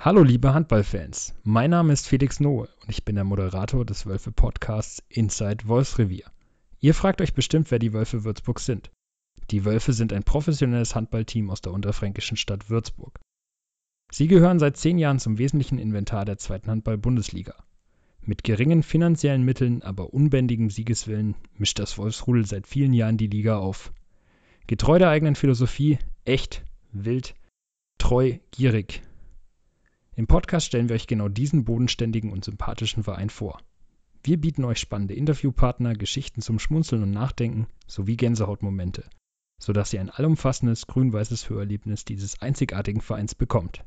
Hallo liebe Handballfans, mein Name ist Felix Nohe und ich bin der Moderator des Wölfe Podcasts Inside Wolfsrevier. Ihr fragt euch bestimmt, wer die Wölfe Würzburg sind. Die Wölfe sind ein professionelles Handballteam aus der unterfränkischen Stadt Würzburg. Sie gehören seit zehn Jahren zum wesentlichen Inventar der zweiten Handball-Bundesliga. Mit geringen finanziellen Mitteln, aber unbändigem Siegeswillen mischt das Wolfsrudel seit vielen Jahren die Liga auf. Getreu der eigenen Philosophie, echt, wild, treu, gierig, im Podcast stellen wir euch genau diesen bodenständigen und sympathischen Verein vor. Wir bieten euch spannende Interviewpartner, Geschichten zum Schmunzeln und Nachdenken sowie Gänsehautmomente, sodass ihr ein allumfassendes grün-weißes Hörerlebnis dieses einzigartigen Vereins bekommt.